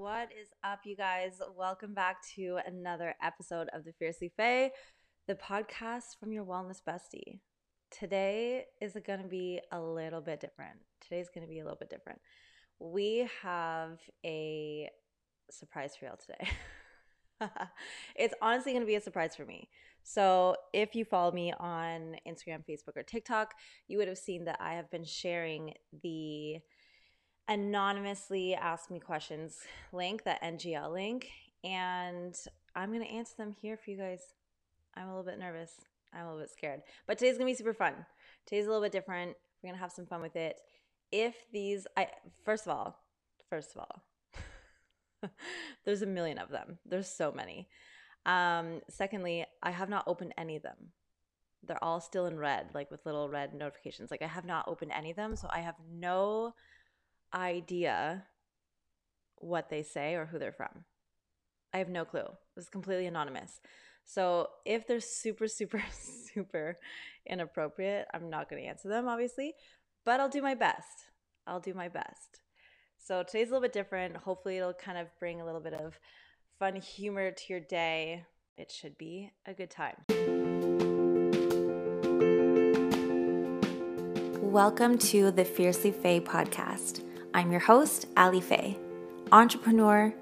What is up, you guys? Welcome back to another episode of the Fiercely Fae, the podcast from your wellness bestie. Today is going to be a little bit different. Today's going to be a little bit different. We have a surprise for y'all today. it's honestly going to be a surprise for me. So, if you follow me on Instagram, Facebook, or TikTok, you would have seen that I have been sharing the anonymously ask me questions link, that NGL link, and I'm going to answer them here for you guys. I'm a little bit nervous. I'm a little bit scared. But today's going to be super fun. Today's a little bit different. We're going to have some fun with it. If these I first of all, first of all, there's a million of them. There's so many. Um, secondly, I have not opened any of them. They're all still in red, like with little red notifications. Like I have not opened any of them, so I have no idea what they say or who they're from. I have no clue. It's completely anonymous. So if they're super, super, super inappropriate, I'm not going to answer them, obviously, but I'll do my best. I'll do my best. So today's a little bit different. Hopefully, it'll kind of bring a little bit of fun humor to your day. It should be a good time. Welcome to the Fiercely Fae podcast. I'm your host, Ali Fae, entrepreneur,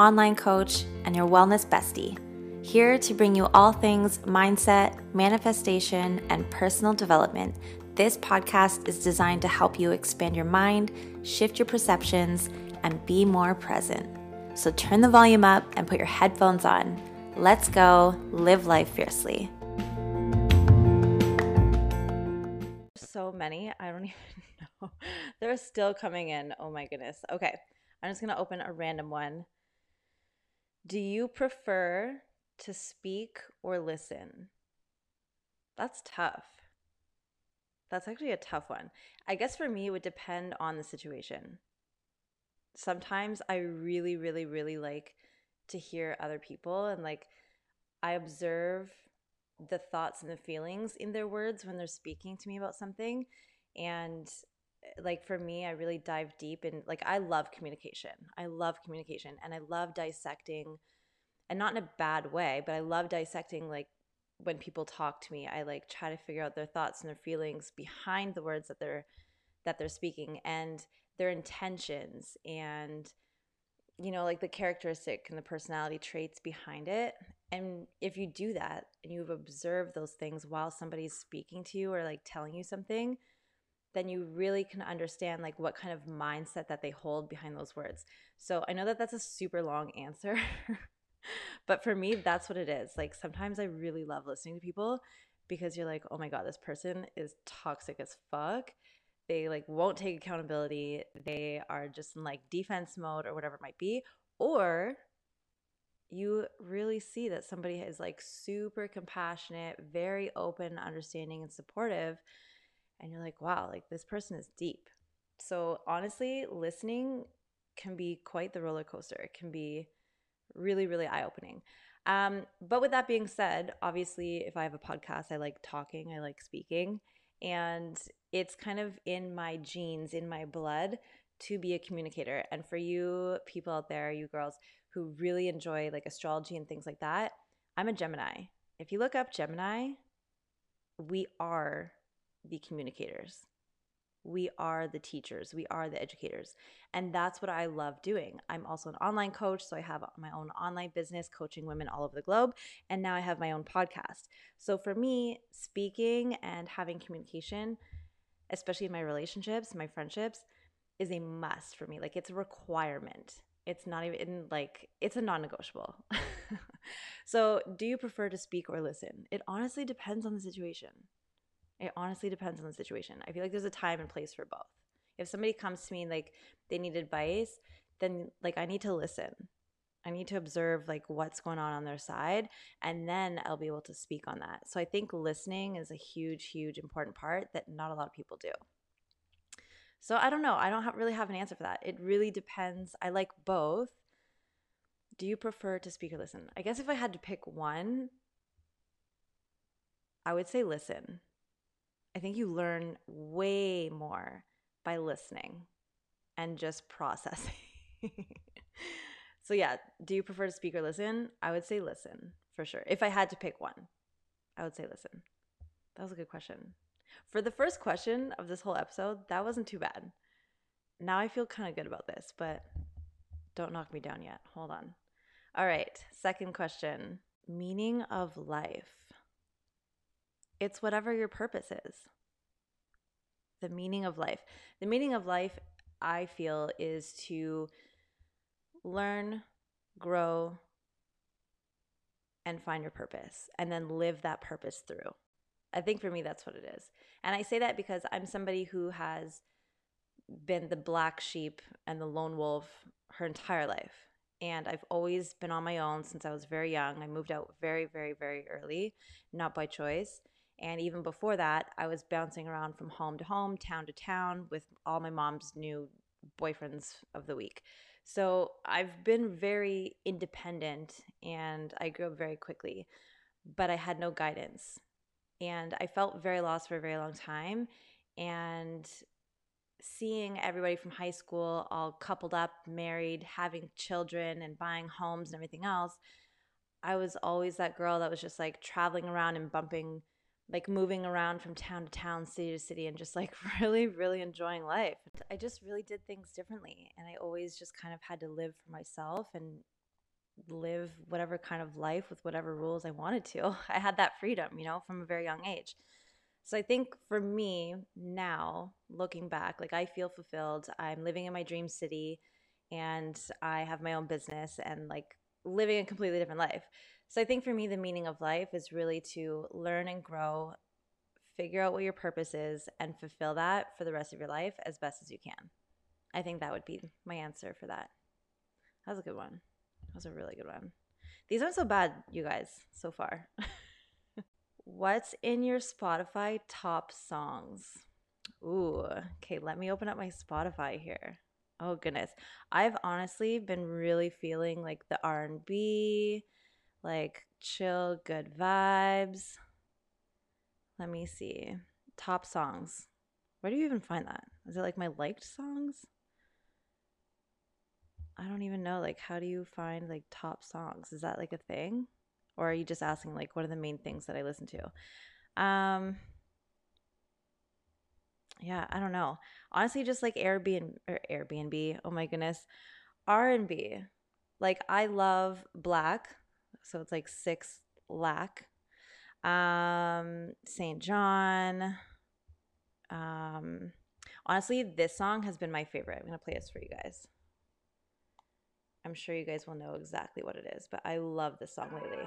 online coach, and your wellness bestie. Here to bring you all things mindset, manifestation, and personal development. This podcast is designed to help you expand your mind, shift your perceptions, and be more present. So turn the volume up and put your headphones on. Let's go live life fiercely. So many, I don't even. They're still coming in. Oh my goodness. Okay. I'm just going to open a random one. Do you prefer to speak or listen? That's tough. That's actually a tough one. I guess for me, it would depend on the situation. Sometimes I really, really, really like to hear other people and like I observe the thoughts and the feelings in their words when they're speaking to me about something. And like for me, I really dive deep in like I love communication. I love communication and I love dissecting and not in a bad way, but I love dissecting like when people talk to me, I like try to figure out their thoughts and their feelings behind the words that they're that they're speaking and their intentions and you know like the characteristic and the personality traits behind it and if you do that and you've observed those things while somebody's speaking to you or like telling you something then you really can understand like what kind of mindset that they hold behind those words. So I know that that's a super long answer, but for me that's what it is. Like sometimes I really love listening to people because you're like, "Oh my god, this person is toxic as fuck." They like won't take accountability. They are just in like defense mode or whatever it might be. Or you really see that somebody is like super compassionate, very open, understanding, and supportive and you're like, wow, like this person is deep. So honestly, listening can be quite the roller coaster. It can be really, really eye opening. Um, but with that being said, obviously, if I have a podcast, I like talking, I like speaking, and it's kind of in my genes, in my blood to be a communicator. And for you people out there, you girls who really enjoy like astrology and things like that, I'm a Gemini. If you look up Gemini, we are the communicators. We are the teachers. We are the educators. And that's what I love doing. I'm also an online coach. So I have my own online business coaching women all over the globe. And now I have my own podcast. So for me, speaking and having communication, especially in my relationships, my friendships, is a must for me. Like it's a requirement. It's not even like, it's a non negotiable. so, do you prefer to speak or listen? It honestly depends on the situation. It honestly depends on the situation. I feel like there's a time and place for both. If somebody comes to me like they need advice, then like I need to listen. I need to observe like what's going on on their side and then I'll be able to speak on that. So I think listening is a huge huge important part that not a lot of people do. So I don't know. I don't have, really have an answer for that. It really depends. I like both. Do you prefer to speak or listen? I guess if I had to pick one, I would say listen I think you learn way more by listening and just processing. So yeah, do you prefer to speak or listen? I would say listen for sure. If I had to pick one, I would say listen. That was a good question. For the first question of this whole episode, that wasn't too bad. Now I feel kind of good about this, but don't knock me down yet. Hold on. All right, second question. Meaning of life. It's whatever your purpose is. The meaning of life. The meaning of life, I feel, is to learn, grow, and find your purpose, and then live that purpose through. I think for me, that's what it is. And I say that because I'm somebody who has been the black sheep and the lone wolf her entire life. And I've always been on my own since I was very young. I moved out very, very, very early, not by choice. And even before that, I was bouncing around from home to home, town to town with all my mom's new boyfriends of the week. So I've been very independent and I grew up very quickly, but I had no guidance. And I felt very lost for a very long time. And seeing everybody from high school all coupled up, married, having children, and buying homes and everything else, I was always that girl that was just like traveling around and bumping like moving around from town to town, city to city, and just like really, really enjoying life. I just really did things differently. And I always just kind of had to live for myself and live whatever kind of life with whatever rules I wanted to. I had that freedom, you know, from a very young age. So I think for me now, looking back, like I feel fulfilled. I'm living in my dream city and I have my own business and like living a completely different life. So I think for me, the meaning of life is really to learn and grow, figure out what your purpose is, and fulfill that for the rest of your life as best as you can. I think that would be my answer for that. That was a good one. That was a really good one. These aren't so bad, you guys, so far. What's in your Spotify top songs? Ooh, okay, let me open up my Spotify here. Oh goodness. I've honestly been really feeling like the R&B, like chill, good vibes. Let me see. Top songs. Where do you even find that? Is it like my liked songs? I don't even know. Like, how do you find like top songs? Is that like a thing? Or are you just asking like what are the main things that I listen to? Um, yeah, I don't know. Honestly, just like Airbnb or Airbnb. Oh my goodness, R and B. Like I love Black so it's like six lac. Um, St. John. Um, honestly, this song has been my favorite. I'm gonna play this for you guys. I'm sure you guys will know exactly what it is, but I love this song lately.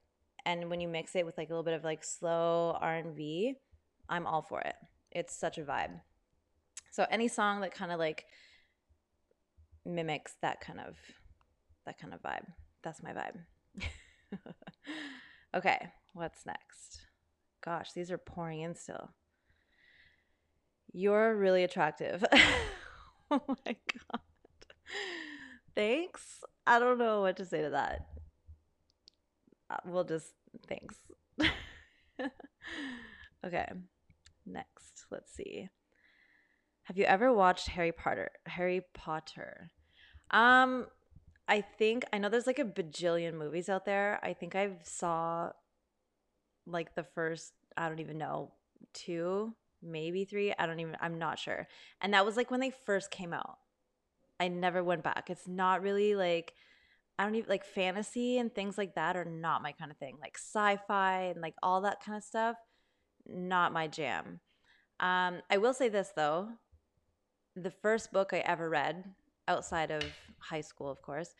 and when you mix it with like a little bit of like slow R&B, I'm all for it. It's such a vibe. So any song that kind of like mimics that kind of that kind of vibe. That's my vibe. Okay, what's next? Gosh, these are pouring in still. You're really attractive. oh my God. Thanks. I don't know what to say to that. Uh, we'll just, thanks. okay, next, let's see. Have you ever watched Harry Potter? Harry Potter. Um, I think I know there's like a bajillion movies out there. I think I saw like the first, I don't even know, two, maybe three. I don't even, I'm not sure. And that was like when they first came out. I never went back. It's not really like, I don't even like fantasy and things like that are not my kind of thing. Like sci fi and like all that kind of stuff, not my jam. Um, I will say this though the first book I ever read outside of high school, of course,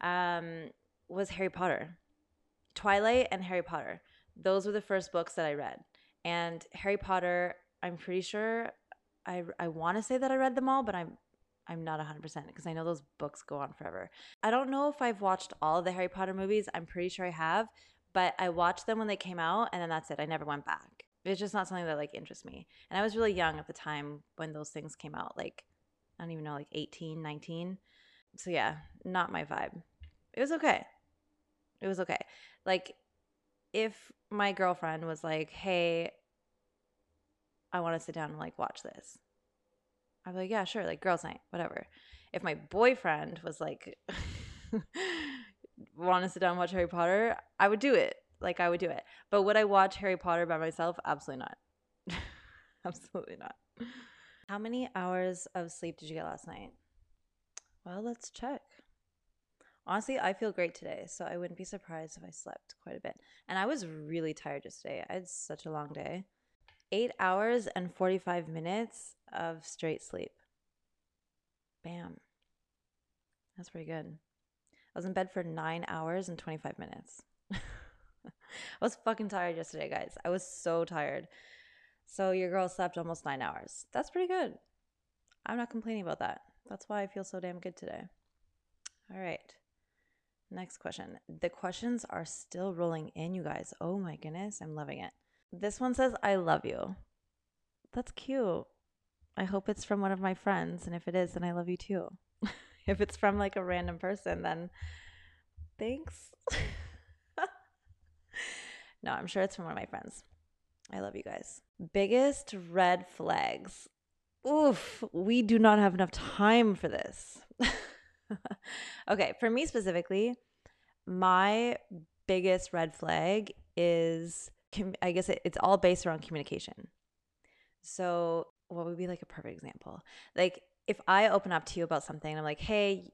um, was Harry Potter. Twilight and Harry Potter. Those were the first books that I read. And Harry Potter, I'm pretty sure I I want to say that I read them all, but I'm I'm not 100% because I know those books go on forever. I don't know if I've watched all of the Harry Potter movies. I'm pretty sure I have, but I watched them when they came out and then that's it. I never went back. It's just not something that like interests me. And I was really young at the time when those things came out, like I don't even know, like 18, 19. So yeah, not my vibe. It was okay. It was okay. Like if my girlfriend was like, "Hey, I want to sit down and like watch this." I'd be like, "Yeah, sure, like girls' night, whatever." If my boyfriend was like, "Want to sit down and watch Harry Potter?" I would do it. Like I would do it. But would I watch Harry Potter by myself? Absolutely not. Absolutely not. How many hours of sleep did you get last night? Well, let's check. Honestly, I feel great today, so I wouldn't be surprised if I slept quite a bit. And I was really tired yesterday. I had such a long day. Eight hours and 45 minutes of straight sleep. Bam. That's pretty good. I was in bed for nine hours and 25 minutes. I was fucking tired yesterday, guys. I was so tired. So your girl slept almost nine hours. That's pretty good. I'm not complaining about that. That's why I feel so damn good today. All right. Next question. The questions are still rolling in, you guys. Oh my goodness. I'm loving it. This one says, I love you. That's cute. I hope it's from one of my friends. And if it is, then I love you too. if it's from like a random person, then thanks. no, I'm sure it's from one of my friends. I love you guys. Biggest red flags. Oof, we do not have enough time for this. okay, for me specifically, my biggest red flag is I guess it's all based around communication. So, what would be like a perfect example? Like if I open up to you about something, I'm like, "Hey,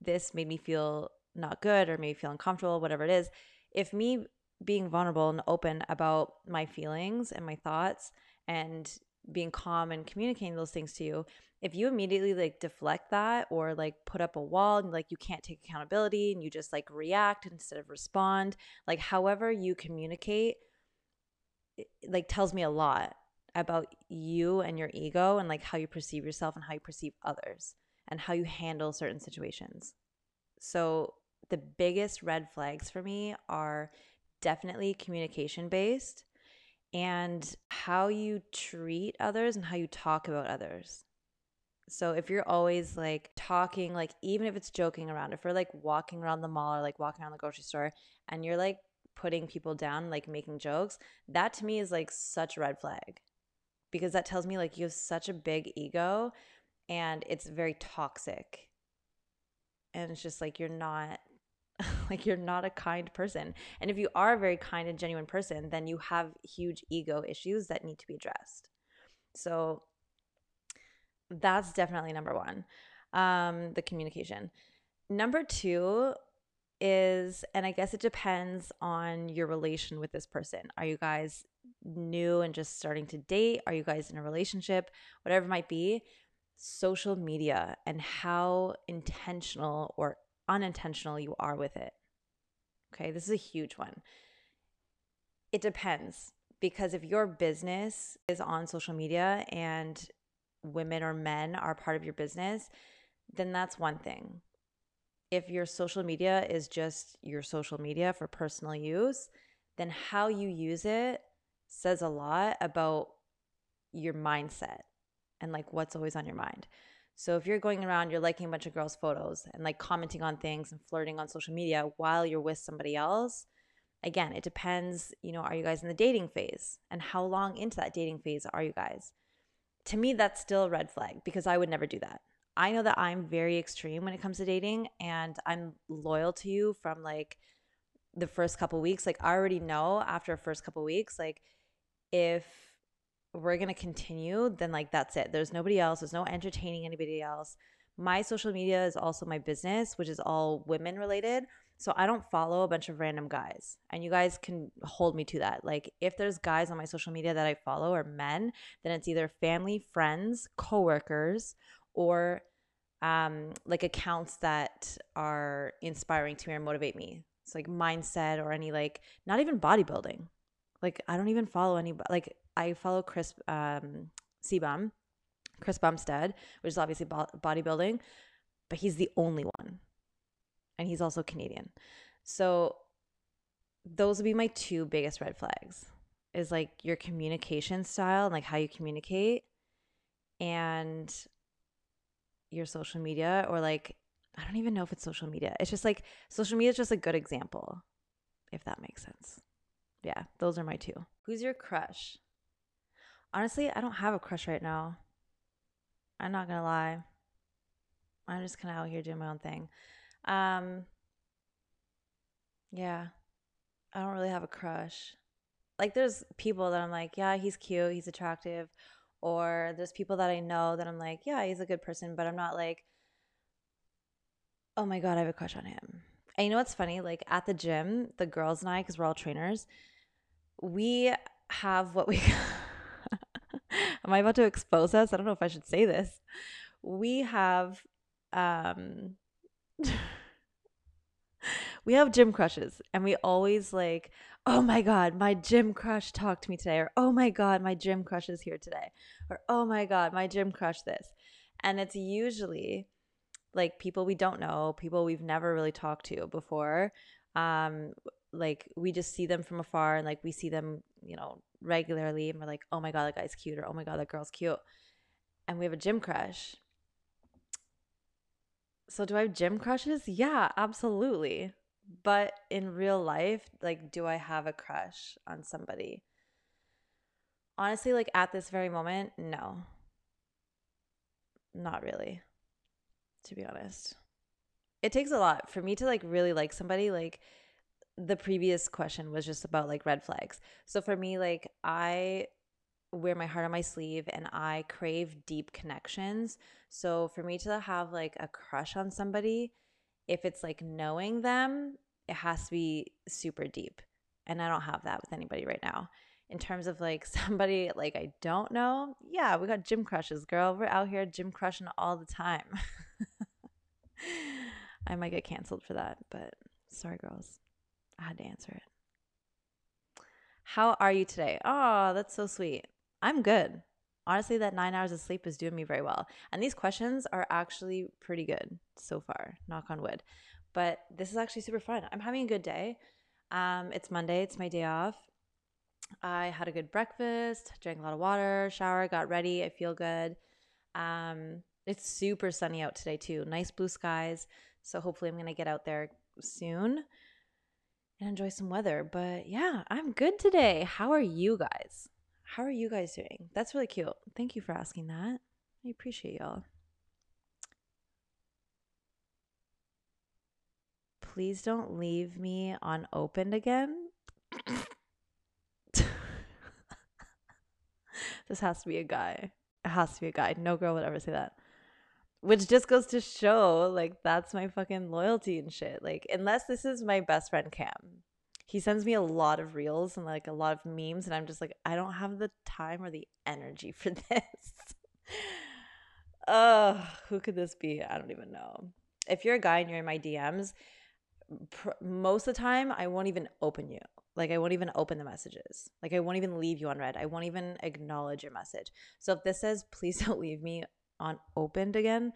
this made me feel not good or made me feel uncomfortable, whatever it is." If me being vulnerable and open about my feelings and my thoughts and being calm and communicating those things to you if you immediately like deflect that or like put up a wall and like you can't take accountability and you just like react instead of respond like however you communicate like tells me a lot about you and your ego and like how you perceive yourself and how you perceive others and how you handle certain situations so the biggest red flags for me are definitely communication based and how you treat others and how you talk about others. So if you're always like talking, like even if it's joking around, if we're like walking around the mall or like walking around the grocery store and you're like putting people down, like making jokes, that to me is like such a red flag because that tells me like you have such a big ego and it's very toxic. And it's just like you're not like you're not a kind person. And if you are a very kind and genuine person, then you have huge ego issues that need to be addressed. So that's definitely number one. Um, the communication. Number two is, and I guess it depends on your relation with this person. Are you guys new and just starting to date? Are you guys in a relationship? Whatever it might be, social media and how intentional or unintentional you are with it. Okay, this is a huge one. It depends because if your business is on social media and women or men are part of your business, then that's one thing. If your social media is just your social media for personal use, then how you use it says a lot about your mindset and like what's always on your mind. So if you're going around, you're liking a bunch of girls' photos and like commenting on things and flirting on social media while you're with somebody else, again, it depends, you know, are you guys in the dating phase? And how long into that dating phase are you guys? To me, that's still a red flag because I would never do that. I know that I'm very extreme when it comes to dating and I'm loyal to you from like the first couple weeks. Like I already know after a first couple weeks, like if we're to continue, then like that's it. There's nobody else. There's no entertaining anybody else. My social media is also my business, which is all women related. So I don't follow a bunch of random guys. And you guys can hold me to that. Like if there's guys on my social media that I follow or men, then it's either family, friends, coworkers, or um, like accounts that are inspiring to me or motivate me. It's like mindset or any like not even bodybuilding. Like I don't even follow any like I follow Chris um CBum, Chris Bumstead, which is obviously bodybuilding, but he's the only one. And he's also Canadian. So those would be my two biggest red flags is like your communication style, and like how you communicate and your social media or like I don't even know if it's social media. It's just like social media is just a good example, if that makes sense. Yeah, those are my two. Who's your crush? Honestly, I don't have a crush right now. I'm not gonna lie. I'm just kind of out here doing my own thing. Um, yeah, I don't really have a crush. Like, there's people that I'm like, yeah, he's cute, he's attractive, or there's people that I know that I'm like, yeah, he's a good person, but I'm not like, oh my God, I have a crush on him. And you know what's funny? Like at the gym, the girls and I, because we're all trainers, we have what we. Am I about to expose us? I don't know if I should say this. We have. um we have gym crushes and we always like oh my god my gym crush talked to me today or oh my god my gym crush is here today or oh my god my gym crush this. And it's usually like people we don't know people we've never really talked to before um like we just see them from afar and like we see them you know regularly and we're like oh my god that guy's cute or oh my god that girl's cute. And we have a gym crush. So do i have gym crushes? Yeah absolutely but in real life, like, do I have a crush on somebody? Honestly, like at this very moment, no. Not really, to be honest. It takes a lot for me to like really like somebody. Like, the previous question was just about like red flags. So for me, like, I wear my heart on my sleeve and I crave deep connections. So for me to have like a crush on somebody, if it's like knowing them, it has to be super deep. And I don't have that with anybody right now. In terms of like somebody like I don't know, yeah, we got gym crushes, girl. We're out here gym crushing all the time. I might get canceled for that, but sorry, girls. I had to answer it. How are you today? Oh, that's so sweet. I'm good. Honestly, that nine hours of sleep is doing me very well. And these questions are actually pretty good so far, knock on wood. But this is actually super fun. I'm having a good day. Um, it's Monday, it's my day off. I had a good breakfast, drank a lot of water, shower, got ready. I feel good. Um, it's super sunny out today, too. Nice blue skies. So hopefully, I'm going to get out there soon and enjoy some weather. But yeah, I'm good today. How are you guys? How are you guys doing? That's really cute. Thank you for asking that. I appreciate y'all. Please don't leave me on unopened again. this has to be a guy. It has to be a guy. No girl would ever say that. Which just goes to show, like, that's my fucking loyalty and shit. Like, unless this is my best friend Cam, he sends me a lot of reels and like a lot of memes and i'm just like i don't have the time or the energy for this. Oh who could this be? I don't even know. If you're a guy and you're in my dms pr- most of the time i won't even open you. Like i won't even open the messages. Like i won't even leave you on read i won't even acknowledge your message. So if this says please don't leave me on opened again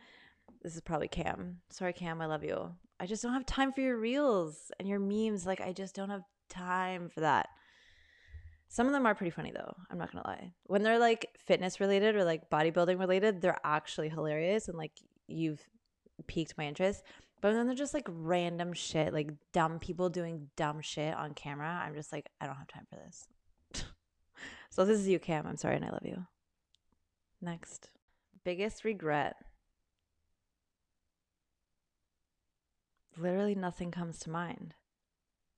this is probably cam sorry cam i love you I just don't have time for your reels and your memes. Like, I just don't have time for that. Some of them are pretty funny though. I'm not gonna lie. When they're like fitness related or like bodybuilding related, they're actually hilarious and like you've piqued my interest. But then they're just like random shit, like dumb people doing dumb shit on camera. I'm just like, I don't have time for this. so this is you, Cam. I'm sorry and I love you. Next. Biggest regret. Literally nothing comes to mind.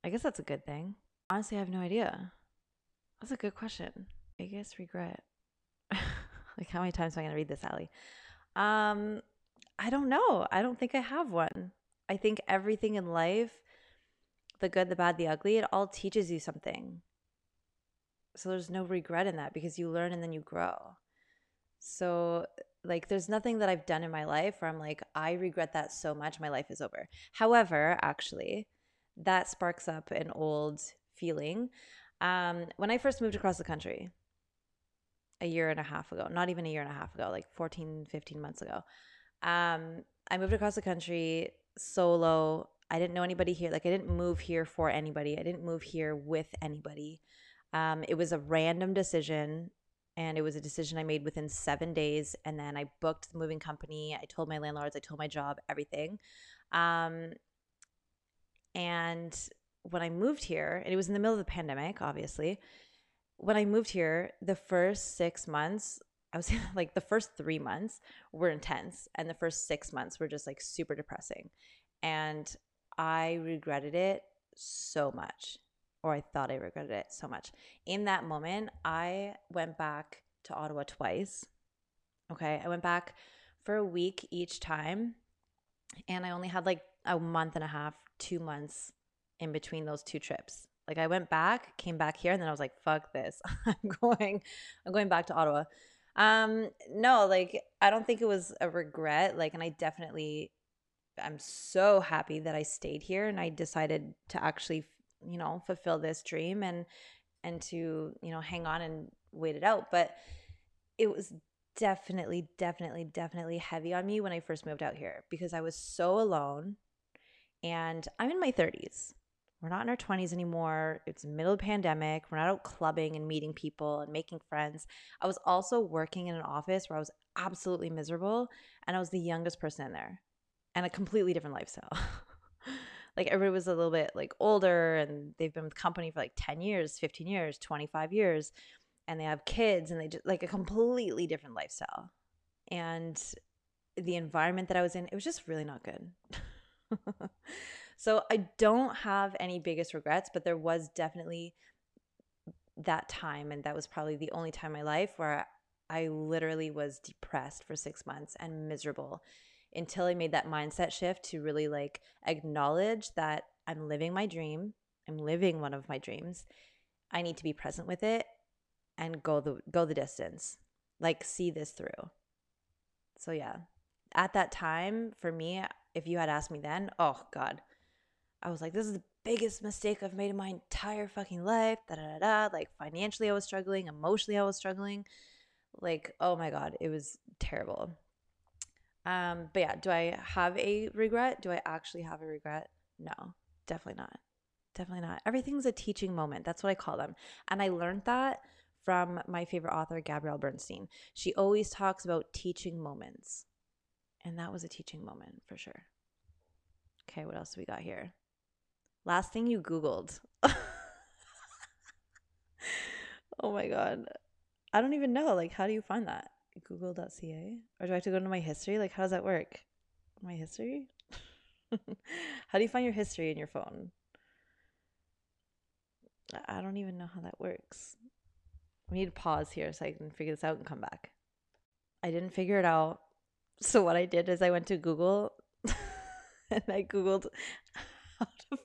I guess that's a good thing. Honestly, I have no idea. That's a good question. Biggest regret. like how many times am I going to read this, Ali? Um, I don't know. I don't think I have one. I think everything in life, the good, the bad, the ugly, it all teaches you something. So there's no regret in that because you learn and then you grow. So like there's nothing that I've done in my life where I'm like I regret that so much my life is over. However, actually, that sparks up an old feeling. Um, when I first moved across the country, a year and a half ago, not even a year and a half ago, like 14, 15 months ago, um, I moved across the country solo. I didn't know anybody here. Like, I didn't move here for anybody, I didn't move here with anybody. Um, it was a random decision and it was a decision I made within seven days. And then I booked the moving company. I told my landlords, I told my job, everything. Um, and when I moved here, and it was in the middle of the pandemic, obviously. When I moved here, the first six months, I was like the first three months were intense, and the first six months were just like super depressing. And I regretted it so much or I thought I regretted it so much. In that moment, I went back to Ottawa twice. Okay. I went back for a week each time. And I only had like a month and a half, two months in between those two trips. Like I went back, came back here, and then I was like, fuck this. I'm going, I'm going back to Ottawa. Um, no, like I don't think it was a regret. Like, and I definitely I'm so happy that I stayed here and I decided to actually you know fulfill this dream and and to you know hang on and wait it out. But it was definitely definitely definitely heavy on me when i first moved out here because i was so alone and i'm in my 30s we're not in our 20s anymore. It's middle of pandemic. We're not out clubbing and meeting people and making friends. I was also working in an office where i was absolutely miserable and i was the youngest person in there and a completely different lifestyle like everybody was a little bit like older and they've been with the company for like 10 years 15 years 25 years and they have kids and they just like a completely different lifestyle. And the environment that i was in it was just really not good. So i don't have any biggest regrets but there was definitely that time and that was probably the only time in my life where i literally was depressed for six months and miserable until I made that mindset shift to really like acknowledge that I'm living my dream. I'm living one of my dreams. I need to be present with it and go the go the distance. Like see this through. So yeah. At that time, for me, if you had asked me then, oh god. I was like, this is the biggest mistake I've made in my entire fucking life. Da da da. Like financially I was struggling, emotionally I was struggling. Like, oh my god, it was terrible. Um, but yeah, do I have a regret? Do I actually have a regret? No, definitely not. Definitely not. Everything's a teaching moment. That's what I call them. And I learned that from my favorite author, Gabrielle Bernstein. She always talks about teaching moments. And that was a teaching moment for sure. Okay, what else we got here? Last thing you Googled. oh my God. I don't even know. Like, how do you find that? google.ca or do I have to go into my history? Like, how does that work? My history? how do you find your history in your phone? I don't even know how that works. We need to pause here so I can figure this out and come back. I didn't figure it out. So, what I did is I went to Google and I Googled how to.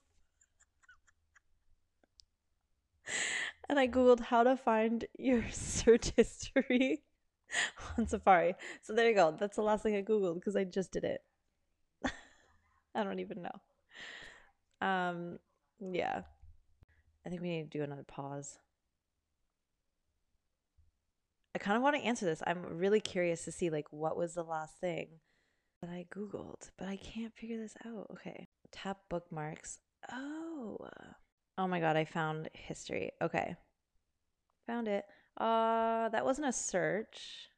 and I Googled how to find your search history on Safari. So there you go. That's the last thing I googled because I just did it. I don't even know. Um, yeah. I think we need to do another pause. I kind of want to answer this. I'm really curious to see like what was the last thing that I googled, but I can't figure this out. Okay. Tap bookmarks. Oh. Oh my god, I found history. Okay. Found it. Uh, that wasn't a search.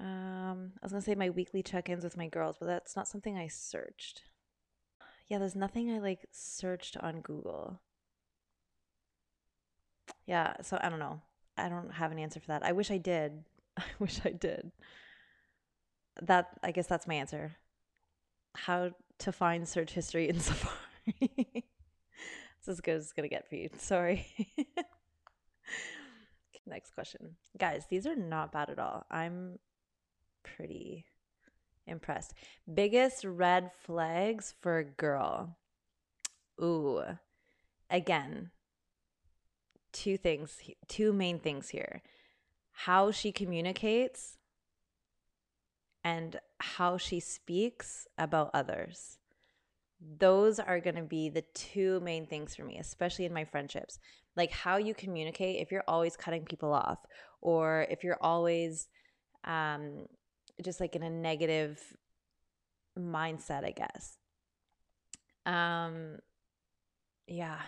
Um, I was gonna say my weekly check-ins with my girls, but that's not something I searched. Yeah, there's nothing I like searched on Google. Yeah, so I don't know. I don't have an answer for that. I wish I did. I wish I did. That I guess that's my answer. How to find search history in Safari. it's as good as it's gonna get for you. Sorry. Next question. Guys, these are not bad at all. I'm pretty impressed. Biggest red flags for a girl. Ooh. Again, two things, two main things here. How she communicates and how she speaks about others. Those are going to be the two main things for me, especially in my friendships. Like how you communicate, if you're always cutting people off, or if you're always um, just like in a negative mindset, I guess. Um, yeah,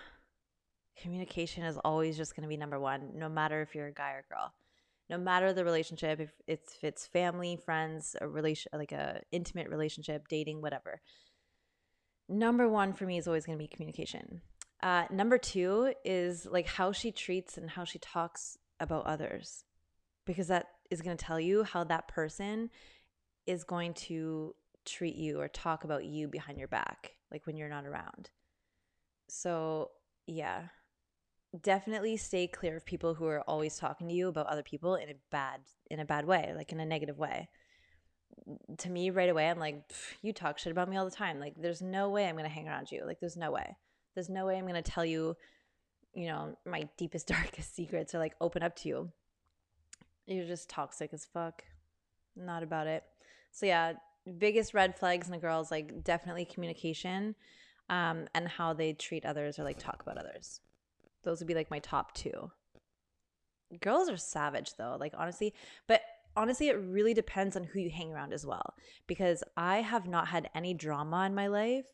communication is always just going to be number one, no matter if you're a guy or girl no matter the relationship, if it's, if it's family, friends, a relation, like a intimate relationship, dating, whatever. Number one for me is always going to be communication. Uh, number two is like how she treats and how she talks about others, because that is going to tell you how that person is going to treat you or talk about you behind your back, like when you're not around. So, yeah, definitely stay clear of people who are always talking to you about other people in a bad in a bad way, like in a negative way. To me, right away, I'm like, you talk shit about me all the time. Like, there's no way I'm gonna hang around you. Like, there's no way. There's no way I'm gonna tell you, you know, my deepest, darkest secrets or like open up to you. You're just toxic as fuck. Not about it. So yeah, biggest red flags in a girl is like definitely communication, um, and how they treat others or like talk about others. Those would be like my top two. Girls are savage though, like honestly, but honestly, it really depends on who you hang around as well. Because I have not had any drama in my life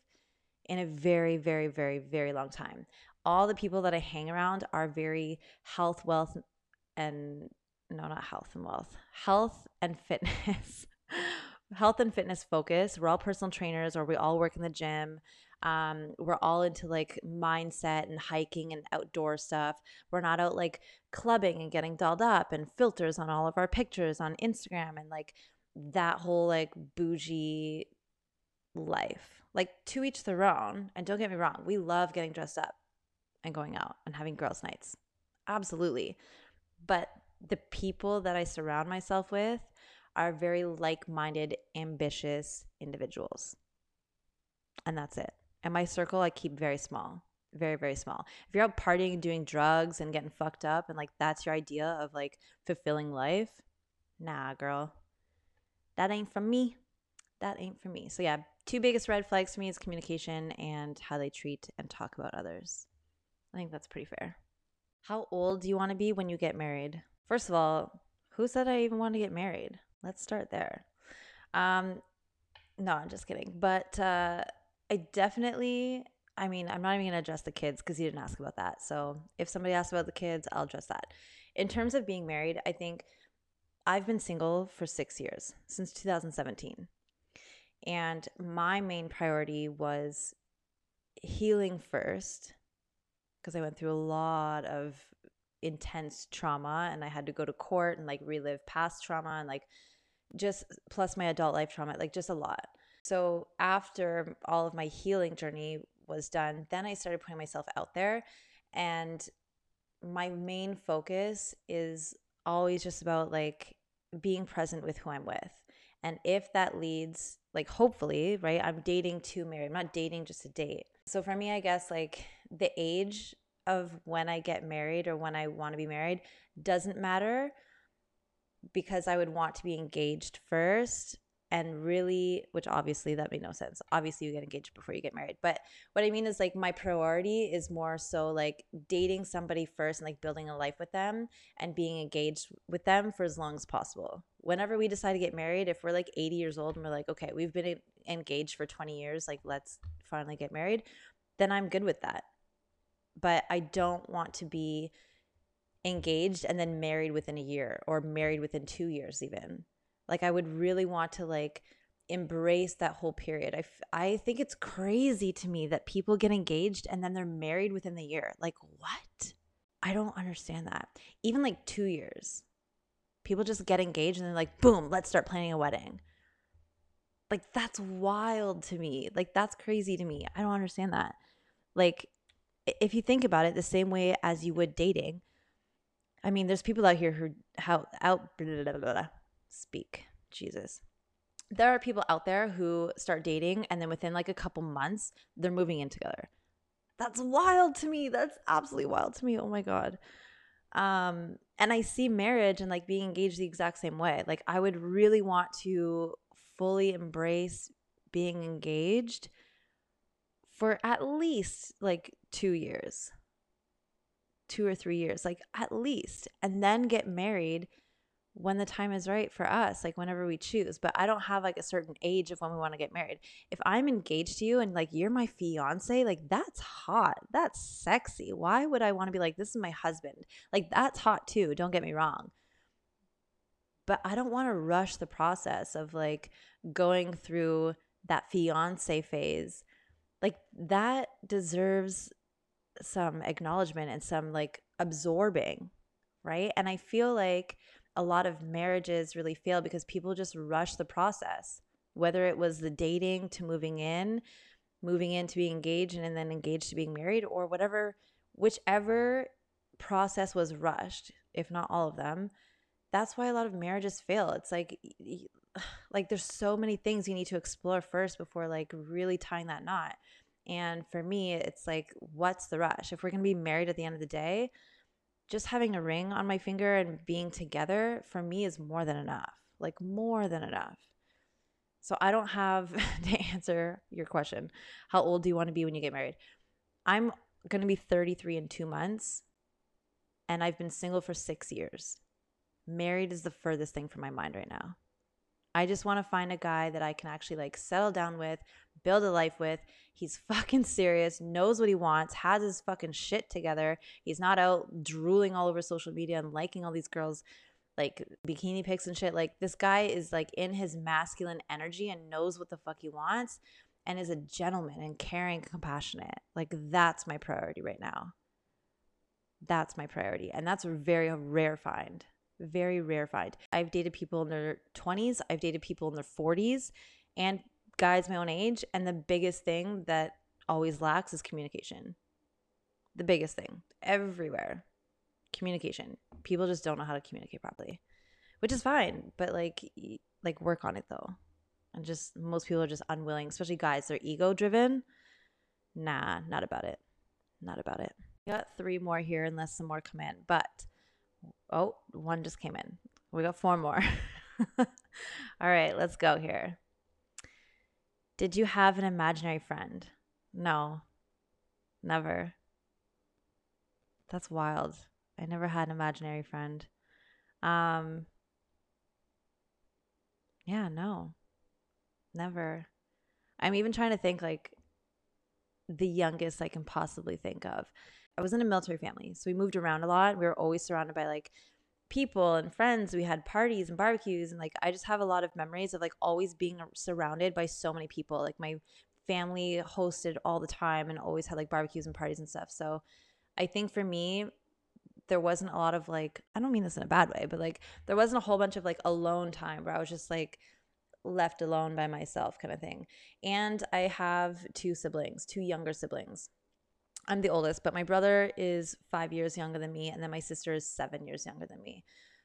in a very, very, very, very long time. All the people that I hang around are very health, wealth, and no, not health and wealth, health and fitness. health and fitness focus. We're all personal trainers or we all work in the gym. Um, we're all into like mindset and hiking and outdoor stuff. We're not out like clubbing and getting dolled up and filters on all of our pictures on Instagram and like that whole like bougie life. Like to each their own. And don't get me wrong, we love getting dressed up and going out and having girls' nights. Absolutely. But the people that I surround myself with are very like minded, ambitious individuals. And that's it. And my circle I keep very small, very very small. If you're out partying, and doing drugs, and getting fucked up, and like that's your idea of like fulfilling life, nah, girl, that ain't for me. That ain't for me. So yeah, two biggest red flags for me is communication and how they treat and talk about others. I think that's pretty fair. How old do you want to be when you get married? First of all, who said I even want to get married? Let's start there. Um, no, I'm just kidding. But uh, I definitely, I mean, I'm not even going to address the kids because you didn't ask about that. So if somebody asks about the kids, I'll address that. In terms of being married, I think I've been single for six years, since 2017. And my main priority was healing first because I went through a lot of intense trauma and I had to go to court and like relive past trauma and like just plus my adult life trauma, like just a lot. So after all of my healing journey was done, then I started putting myself out there. And my main focus is always just about like being present with who I'm with. And if that leads, like, hopefully, right, I'm dating to marry. I'm not dating just to date. So for me, I guess like the age of when I get married or when I want to be married doesn't matter because I would want to be engaged first and really which obviously that made no sense. Obviously you get engaged before you get married but what i mean is like my priority is more so like dating somebody first and like building a life with them and being engaged with them for as long as possible. Whenever we decide to get married if we're like 80 years old and we're like okay we've been engaged for 20 years like let's finally get married then i'm good with that. But i don't want to be engaged and then married within a year or married within 2 years even like I would really want to like embrace that whole period. I, f- I think it's crazy to me that people get engaged and then they're married within the year. Like, what? I don't understand that. Even like two years, people just get engaged and they're like, boom, let's start planning a wedding. Like, that's wild to me. Like, that's crazy to me. I don't understand that. Like, if you think about it the same way as you would dating, I mean, there's people out here who how out blah, blah, blah, speak. Jesus. There are people out there who start dating and then within like a couple months, they're moving in together. That's wild to me. That's absolutely wild to me. Oh my God. Um, and I see marriage and like being engaged the exact same way. Like I would really want to fully embrace being engaged for at least like two years, two or three years, like at least, and then get married when the time is right for us, like whenever we choose. But I don't have like a certain age of when we want to get married. If I'm engaged to you and like you're my fiance, like that's hot. That's sexy. Why would I want to be like, this is my husband? Like that's hot too. Don't get me wrong. But I don't want to rush the process of like going through that fiance phase. Like that deserves some acknowledgement and some like absorbing, right? And I feel like a lot of marriages really fail because people just rush the process, whether it was the dating to moving in, moving in to be engaged and then engaged to being married, or whatever, whichever process was rushed, if not all of them. That's why a lot of marriages fail. It's like, like there's so many things you need to explore first before like really tying that knot. And for me, it's like, what's the rush? If we're gonna be married at the end of the day, just having a ring on my finger and being together for me is more than enough. Like more than enough. So I don't have to answer your question. How old do you want to be when you get married? I'm going to be 33 in 2 months and I've been single for 6 years. Married is the furthest thing from my mind right now. I just want to find a guy that I can actually like settle down with, build a life with. He's fucking serious, knows what he wants, has his fucking shit together. He's not out drooling all over social media and liking all these girls like bikini pics and shit. Like this guy is like in his masculine energy and knows what the fuck he wants and is a gentleman and caring compassionate. Like that's my priority right now. That's my priority. And that's a very rare find. Very rare find. I've dated people in their 20s, I've dated people in their 40s, and guys my own age. And the biggest thing that always lacks is communication. The biggest thing everywhere communication. People just don't know how to communicate properly, which is fine, but like, like work on it though. And just most people are just unwilling, especially guys. They're ego driven. Nah, not about it. Not about it. We got three more here, unless some more come in. But oh, one just came in. We got four more. All right, let's go here. Did you have an imaginary friend? No, never. That's wild. I never had an imaginary friend. Um, yeah, no, never. I'm even trying to think like the youngest I can possibly think of. I was in a military family, so we moved around a lot. We were always surrounded by like people and friends. We had parties and barbecues and like I just have a lot of memories of like always being surrounded by so many people. Like my family hosted all the time and always had like barbecues and parties and stuff. So I think for me there wasn't a lot of like I don't mean this in a bad way, but like there wasn't a whole bunch of like alone time where I was just like left alone by myself kind of thing. And I have two siblings, two younger siblings. I'm the oldest, but my brother is five years younger than me, and then my sister is seven years younger than me.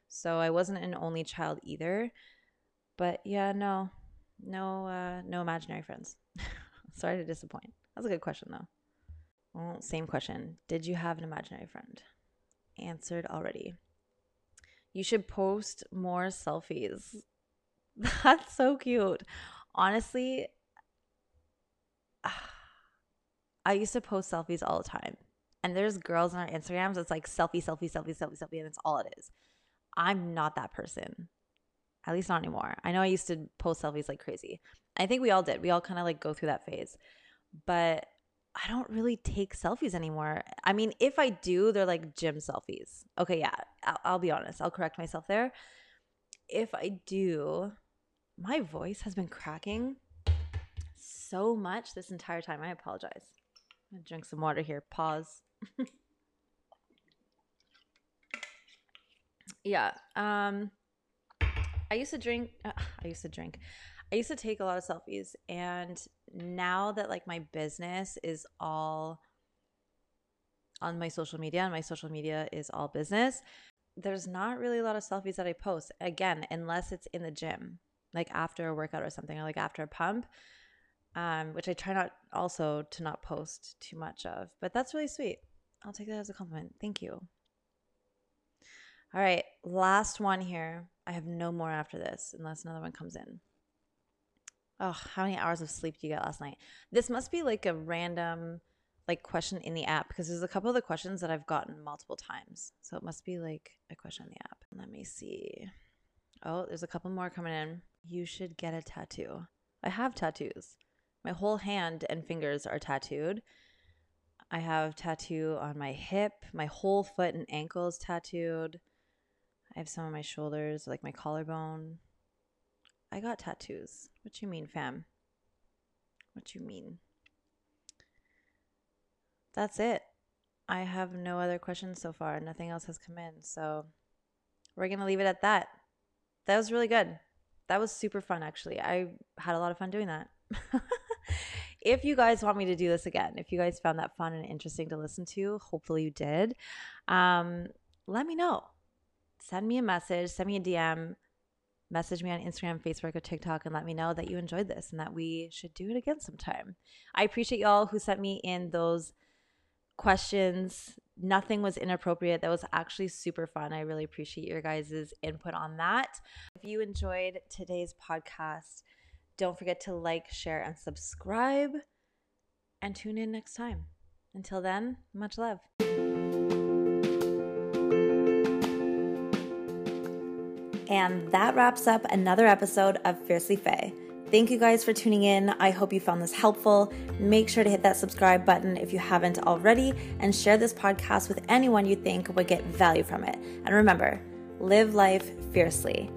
So I wasn't an only child either. But yeah, no, no, uh, no imaginary friends. Sorry to disappoint. That's a good question though. Well, same question. Did you have an imaginary friend? Answered already. You should post more selfies. That's so cute. Honestly, I used to post selfies all the time. And there's girls on our Instagrams that's like selfie, selfie, selfie, selfie, selfie, and that's all it is. I'm not that person. At least not anymore. I know I used to post selfies like crazy. I think we all did. We all kind of like go through that phase. But I don't really take selfies anymore. I mean, if I do, they're like gym selfies. Okay, yeah, I'll, I'll be honest. I'll correct myself there. If I do, my voice has been cracking so much this entire time. I apologize drink some water here. Pause. yeah. Um I used to drink uh, I used to drink. I used to take a lot of selfies and now that like my business is all on my social media and my social media is all business, there's not really a lot of selfies that I post. Again, unless it's in the gym, like after a workout or something or like after a pump um, which I try not also to not post too much of. But that's really sweet. I'll take that as a compliment. Thank you. All right, last one here. I have no more after this unless another one comes in. Oh, how many hours of sleep do you get last night? This must be like a random like question in the app because there's a couple of the questions that I've gotten multiple times. So it must be like a question in the app. Let me see. Oh, there's a couple more coming in. You should get a tattoo. I have tattoos. My whole hand and fingers are tattooed. I have tattoo on my hip, my whole foot and ankles tattooed. I have some on my shoulders, like my collarbone. I got tattoos. What you mean, fam? What you mean? That's it. I have no other questions so far. Nothing else has come in. So we're going to leave it at that. That was really good. That was super fun, actually. I had a lot of fun doing that. if you guys want me to do this again, if you guys found that fun and interesting to listen to, hopefully you did, um, let me know. Send me a message, send me a DM, message me on Instagram, Facebook, or TikTok, and let me know that you enjoyed this and that we should do it again sometime. I appreciate y'all who sent me in those questions. Nothing was inappropriate. That was actually super fun. I really appreciate your guys' input on that. If you enjoyed today's podcast, don't forget to like, share, and subscribe. And tune in next time. Until then, much love. And that wraps up another episode of Fiercely Faye. Thank you guys for tuning in. I hope you found this helpful. Make sure to hit that subscribe button if you haven't already and share this podcast with anyone you think would get value from it. And remember, live life fiercely.